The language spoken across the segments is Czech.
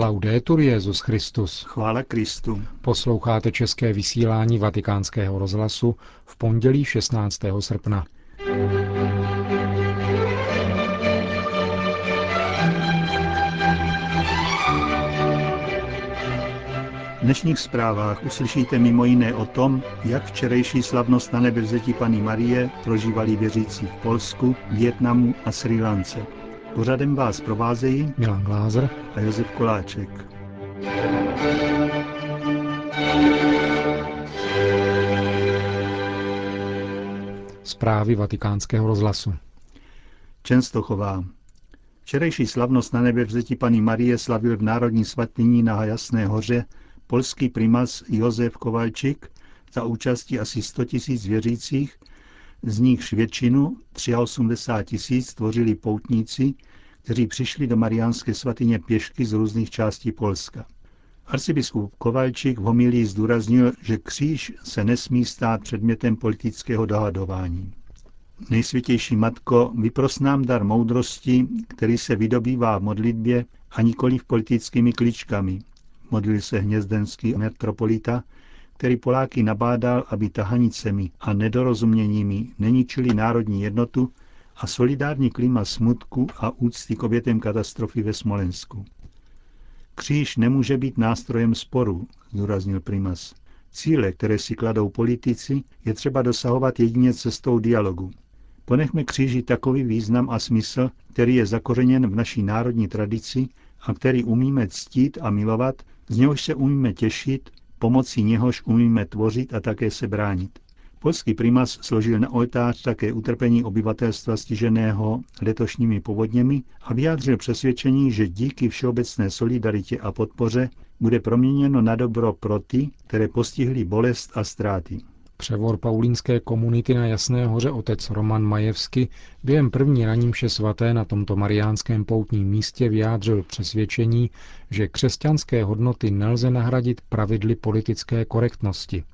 Laudetur Jezus Christus. Chvála Kristu. Posloucháte české vysílání Vatikánského rozhlasu v pondělí 16. srpna. V dnešních zprávách uslyšíte mimo jiné o tom, jak včerejší slavnost na nebevzetí Pany Marie prožívali věřící v Polsku, Větnamu a Sri Lance. Pořadem vás provázejí Milan Glázer a Josef Koláček. Zprávy vatikánského rozhlasu. Čenstochová. Včerejší slavnost na nebevzetí Pany Marie slavil v Národní svatyni na Jasné hoře polský primas Josef Kovalčik za účasti asi 100 tisíc věřících, z nichž většinu, 83 tisíc, tvořili poutníci, kteří přišli do Mariánské svatyně pěšky z různých částí Polska. Arcibiskup Kovalčík v homilii zdůraznil, že kříž se nesmí stát předmětem politického dohadování. Nejsvětější matko, vypros nám dar moudrosti, který se vydobývá v modlitbě a nikoli v politickými kličkami, modlil se hnězdenský metropolita, který Poláky nabádal, aby tahanicemi a nedorozuměními neničili národní jednotu a solidární klima smutku a úcty k obětem katastrofy ve Smolensku. Kříž nemůže být nástrojem sporu, zdůraznil primas. Cíle, které si kladou politici, je třeba dosahovat jedině cestou dialogu. Ponechme kříži takový význam a smysl, který je zakořeněn v naší národní tradici a který umíme ctít a milovat, z něhož se umíme těšit, pomocí něhož umíme tvořit a také se bránit. Polský primas složil na oltář také utrpení obyvatelstva stiženého letošními povodněmi a vyjádřil přesvědčení, že díky všeobecné solidaritě a podpoře bude proměněno na dobro pro ty, které postihly bolest a ztráty. Převor paulínské komunity na Jasné hoře otec Roman Majevsky během první raní mše svaté na tomto mariánském poutním místě vyjádřil přesvědčení, že křesťanské hodnoty nelze nahradit pravidly politické korektnosti.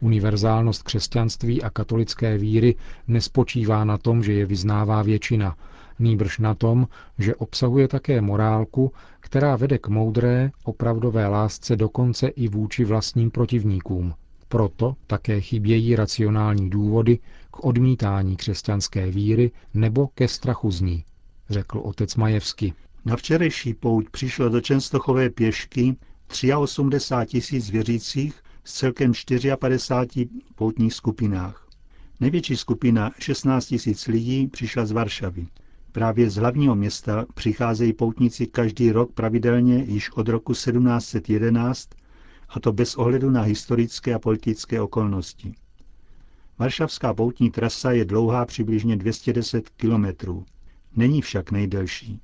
Univerzálnost křesťanství a katolické víry nespočívá na tom, že je vyznává většina, nýbrž na tom, že obsahuje také morálku, která vede k moudré, opravdové lásce dokonce i vůči vlastním protivníkům. Proto také chybějí racionální důvody k odmítání křesťanské víry nebo ke strachu z ní, řekl otec Majevsky. Na včerejší pouť přišlo do Čenstochové pěšky 83 tisíc věřících z celkem 54 poutních skupinách. Největší skupina 16 tisíc lidí přišla z Varšavy. Právě z hlavního města přicházejí poutníci každý rok pravidelně již od roku 1711 a to bez ohledu na historické a politické okolnosti. Varšavská poutní trasa je dlouhá přibližně 210 kilometrů. Není však nejdelší.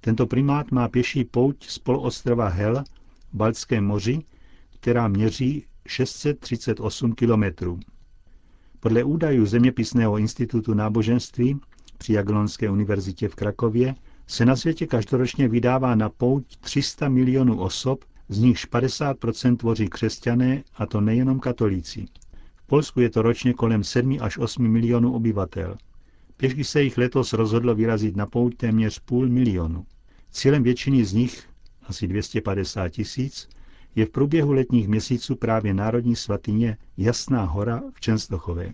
Tento primát má pěší pouť z poloostrova Hel v Baltském moři, která měří 638 kilometrů. Podle údajů Zeměpisného institutu náboženství při Jaglonské univerzitě v Krakově se na světě každoročně vydává na pouť 300 milionů osob z nichž 50% tvoří křesťané, a to nejenom katolíci. V Polsku je to ročně kolem 7 až 8 milionů obyvatel. Pěšky se jich letos rozhodlo vyrazit na pouť téměř půl milionu. Cílem většiny z nich, asi 250 tisíc, je v průběhu letních měsíců právě národní svatyně Jasná hora v Čenstochově.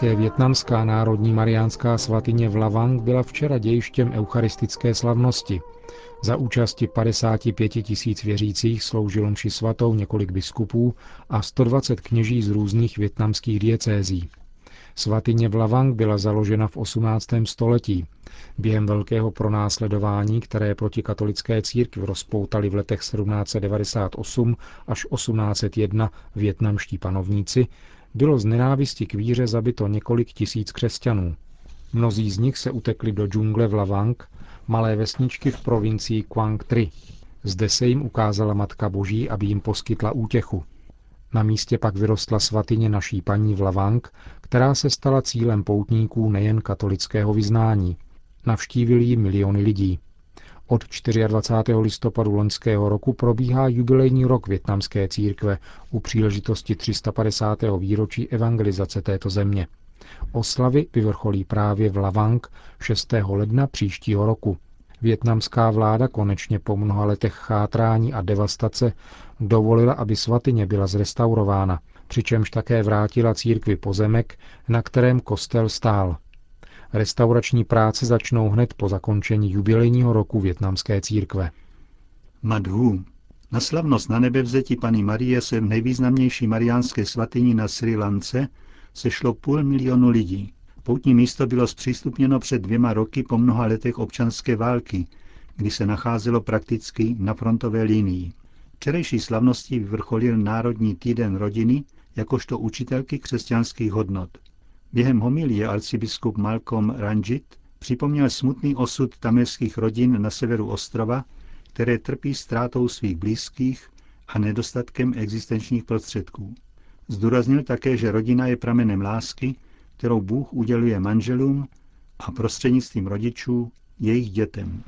Také větnamská národní mariánská svatyně v Lavang byla včera dějištěm eucharistické slavnosti. Za účasti 55 tisíc věřících sloužilo mši svatou několik biskupů a 120 kněží z různých větnamských diecézí. Svatyně v Lavang byla založena v 18. století. Během velkého pronásledování, které proti katolické církvi rozpoutali v letech 1798 až 1801 větnamští panovníci, bylo z nenávisti k víře zabito několik tisíc křesťanů. Mnozí z nich se utekli do džungle v Lavang, malé vesničky v provincii Quang Tri. Zde se jim ukázala Matka Boží, aby jim poskytla útěchu. Na místě pak vyrostla svatyně naší paní v Lavang, která se stala cílem poutníků nejen katolického vyznání. Navštívili ji miliony lidí. Od 24. listopadu loňského roku probíhá jubilejní rok větnamské církve u příležitosti 350. výročí evangelizace této země. Oslavy vyvrcholí právě v Lavang 6. ledna příštího roku. Větnamská vláda konečně po mnoha letech chátrání a devastace dovolila, aby svatyně byla zrestaurována, přičemž také vrátila církvi pozemek, na kterém kostel stál. Restaurační práce začnou hned po zakončení jubilejního roku větnamské církve. Madhu. Na slavnost na nebevzetí Pany Marie se v nejvýznamnější mariánské svatyni na Sri Lance sešlo půl milionu lidí. Poutní místo bylo zpřístupněno před dvěma roky po mnoha letech občanské války, kdy se nacházelo prakticky na frontové linii. Včerejší slavnosti vyvrcholil Národní týden rodiny jakožto učitelky křesťanských hodnot. Během homilie arcibiskup Malcolm Ranjit připomněl smutný osud tamilských rodin na severu ostrova, které trpí ztrátou svých blízkých a nedostatkem existenčních prostředků. Zdůraznil také, že rodina je pramenem lásky, kterou Bůh uděluje manželům a prostřednictvím rodičů jejich dětem.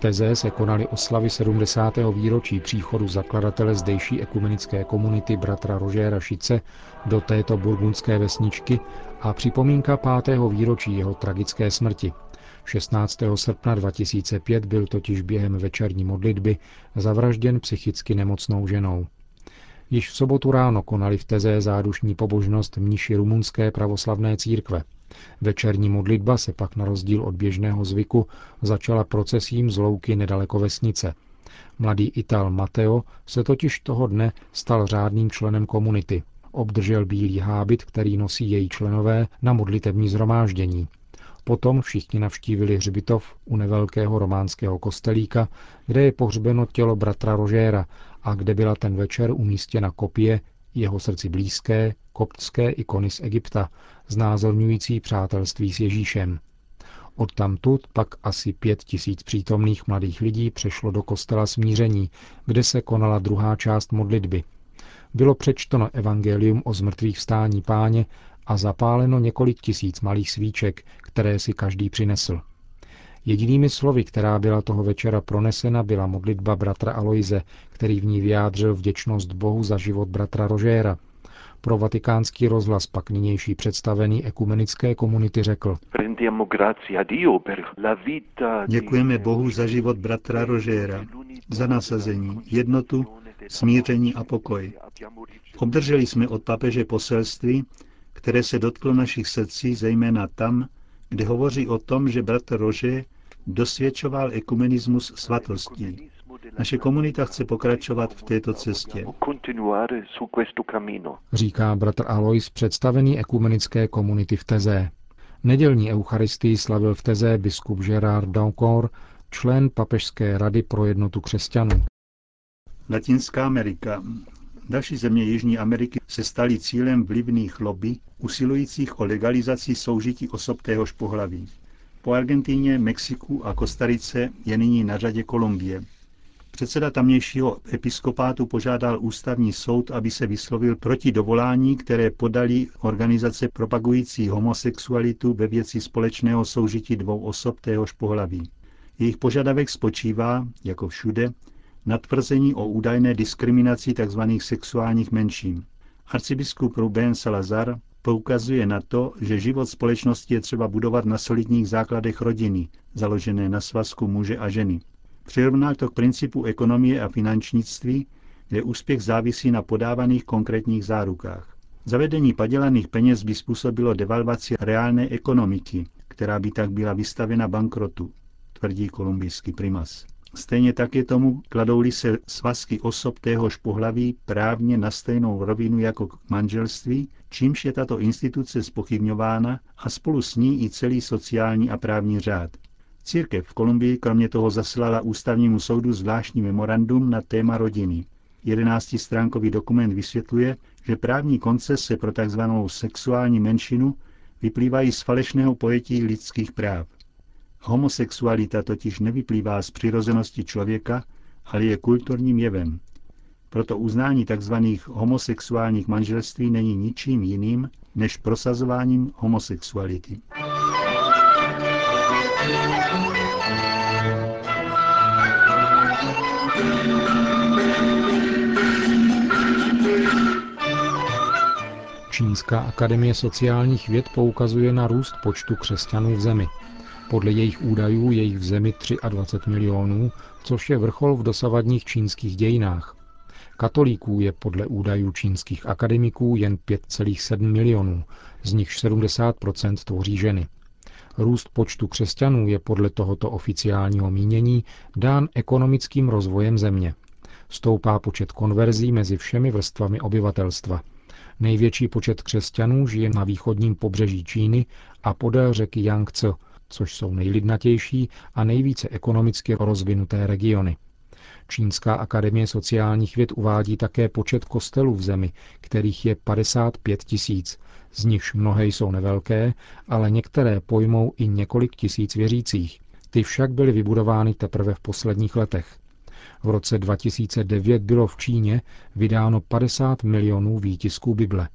Teze se konaly oslavy 70. výročí příchodu zakladatele zdejší ekumenické komunity bratra Rožéra Šice do této burgundské vesničky a připomínka pátého výročí jeho tragické smrti. 16. srpna 2005 byl totiž během večerní modlitby zavražděn psychicky nemocnou ženou. Již v sobotu ráno konali v Teze zádušní pobožnost mniši rumunské pravoslavné církve – Večerní modlitba se pak na rozdíl od běžného zvyku začala procesím z louky nedaleko vesnice. Mladý Ital Mateo se totiž toho dne stal řádným členem komunity. Obdržel bílý hábit, který nosí její členové na modlitební zhromáždění. Potom všichni navštívili hřbitov u nevelkého románského kostelíka, kde je pohřbeno tělo bratra Rožéra a kde byla ten večer umístěna kopie jeho srdci blízké, koptské ikony z Egypta, znázorňující přátelství s Ježíšem. Odtamtud pak asi pět tisíc přítomných mladých lidí přešlo do kostela smíření, kde se konala druhá část modlitby. Bylo přečteno evangelium o zmrtvých vstání páně a zapáleno několik tisíc malých svíček, které si každý přinesl. Jedinými slovy, která byla toho večera pronesena, byla modlitba bratra Aloize, který v ní vyjádřil vděčnost Bohu za život bratra Rožéra. Pro vatikánský rozhlas pak nynější představený ekumenické komunity řekl. Děkujeme Bohu za život bratra Rožéra, za nasazení, jednotu, smíření a pokoj. Obdrželi jsme od papeže poselství, které se dotklo našich srdcí, zejména tam, kde hovoří o tom, že bratr Rože dosvědčoval ekumenismus svatostí. Naše komunita chce pokračovat v této cestě. Říká bratr Alois, představený ekumenické komunity v Teze. Nedělní eucharistii slavil v Teze biskup Gerard Daucourt, člen Papežské rady pro jednotu křesťanů. Latinská Amerika. Další země Jižní Ameriky se staly cílem vlivných lobby, usilujících o legalizaci soužití osob téhož pohlaví. Po Argentíně, Mexiku a Kostarice je nyní na řadě Kolumbie. Předseda tamnějšího episkopátu požádal ústavní soud, aby se vyslovil proti dovolání, které podali organizace propagující homosexualitu ve věci společného soužití dvou osob téhož pohlaví. Jejich požadavek spočívá, jako všude, na tvrzení o údajné diskriminaci tzv. sexuálních menšin. Arcibiskup Ruben Salazar poukazuje na to, že život společnosti je třeba budovat na solidních základech rodiny, založené na svazku muže a ženy. Přirovnal to k principu ekonomie a finančnictví, kde úspěch závisí na podávaných konkrétních zárukách. Zavedení padělaných peněz by způsobilo devalvaci reálné ekonomiky, která by tak byla vystavena bankrotu, tvrdí kolumbijský primas. Stejně tak je tomu, kladou-li se svazky osob téhož pohlaví právně na stejnou rovinu jako k manželství, čímž je tato instituce spochybňována a spolu s ní i celý sociální a právní řád. Církev v Kolumbii kromě toho zaslala ústavnímu soudu zvláštní memorandum na téma rodiny. Jedenáctistránkový dokument vysvětluje, že právní koncese pro tzv. sexuální menšinu vyplývají z falešného pojetí lidských práv. Homosexualita totiž nevyplývá z přirozenosti člověka, ale je kulturním jevem. Proto uznání tzv. homosexuálních manželství není ničím jiným než prosazováním homosexuality. Čínská akademie sociálních věd poukazuje na růst počtu křesťanů v zemi. Podle jejich údajů je jich v zemi 23 milionů, což je vrchol v dosavadních čínských dějinách. Katolíků je podle údajů čínských akademiků jen 5,7 milionů, z nich 70% tvoří ženy. Růst počtu křesťanů je podle tohoto oficiálního mínění dán ekonomickým rozvojem země. Stoupá počet konverzí mezi všemi vrstvami obyvatelstva. Největší počet křesťanů žije na východním pobřeží Číny a podél řeky Yangtze, což jsou nejlidnatější a nejvíce ekonomicky rozvinuté regiony. Čínská akademie sociálních věd uvádí také počet kostelů v zemi, kterých je 55 tisíc, z nichž mnohé jsou nevelké, ale některé pojmou i několik tisíc věřících. Ty však byly vybudovány teprve v posledních letech. V roce 2009 bylo v Číně vydáno 50 milionů výtisků Bible.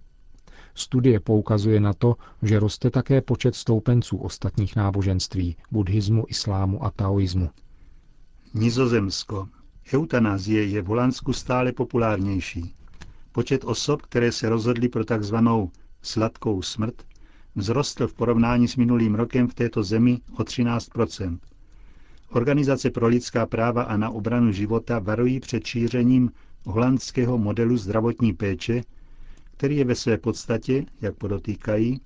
Studie poukazuje na to, že roste také počet stoupenců ostatních náboženství, buddhismu, islámu a taoismu. Nizozemsko. Eutanázie je v Holandsku stále populárnější. Počet osob, které se rozhodly pro takzvanou sladkou smrt, vzrostl v porovnání s minulým rokem v této zemi o 13% Organizace pro lidská práva a na obranu života varují před šířením holandského modelu zdravotní péče, který je ve své podstatě, jak podotýkají,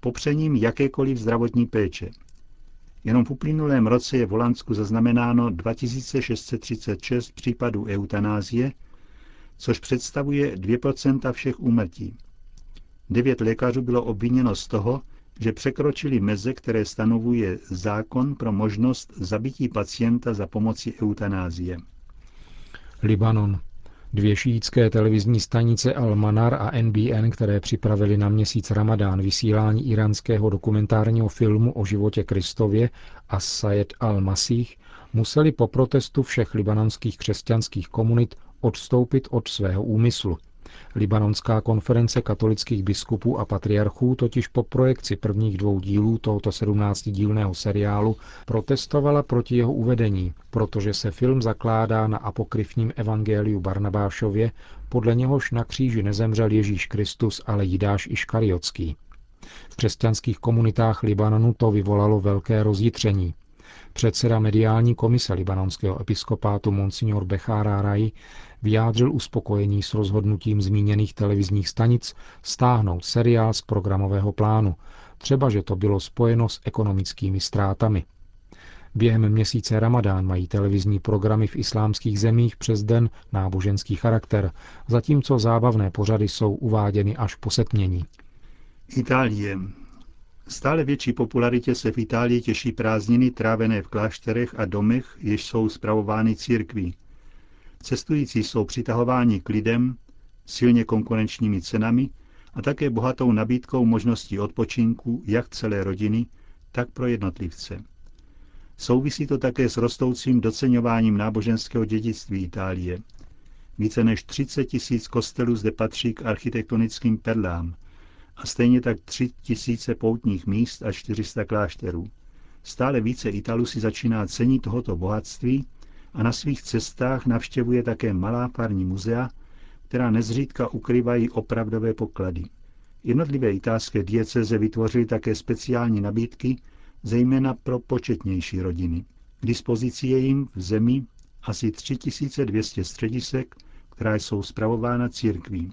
popřením jakékoliv zdravotní péče. Jenom v uplynulém roce je v Holandsku zaznamenáno 2636 případů eutanázie, což představuje 2% všech úmrtí. Devět lékařů bylo obviněno z toho, že překročili meze, které stanovuje zákon pro možnost zabití pacienta za pomoci eutanázie. Libanon. Dvě šítské televizní stanice Al-Manar a NBN, které připravili na měsíc Ramadán vysílání iránského dokumentárního filmu o životě Kristově a Sayed al-Masih, museli po protestu všech libanonských křesťanských komunit odstoupit od svého úmyslu – Libanonská konference katolických biskupů a patriarchů totiž po projekci prvních dvou dílů tohoto 17-dílného seriálu protestovala proti jeho uvedení, protože se film zakládá na apokryfním evangeliu Barnabášově, podle něhož na kříži nezemřel Ježíš Kristus, ale Jidáš Iškariotský. V křesťanských komunitách Libanonu to vyvolalo velké rozjitření. Předseda mediální komise libanonského episkopátu Monsignor Bechára Rai vyjádřil uspokojení s rozhodnutím zmíněných televizních stanic stáhnout seriál z programového plánu, třeba že to bylo spojeno s ekonomickými ztrátami. Během měsíce Ramadán mají televizní programy v islámských zemích přes den náboženský charakter, zatímco zábavné pořady jsou uváděny až po setmění. Itálie. Stále větší popularitě se v Itálii těší prázdniny trávené v klášterech a domech, jež jsou zpravovány církví. Cestující jsou přitahováni k lidem, silně konkurenčními cenami a také bohatou nabídkou možností odpočinku jak celé rodiny, tak pro jednotlivce. Souvisí to také s rostoucím doceňováním náboženského dědictví Itálie. Více než 30 tisíc kostelů zde patří k architektonickým perlám a stejně tak 3 tisíce poutních míst a 400 klášterů. Stále více Italů si začíná cenit tohoto bohatství a na svých cestách navštěvuje také malá farní muzea, která nezřídka ukrývají opravdové poklady. Jednotlivé italské dieceze vytvořily také speciální nabídky, zejména pro početnější rodiny. K dispozici je jim v zemi asi 3200 středisek, která jsou zpravována církví.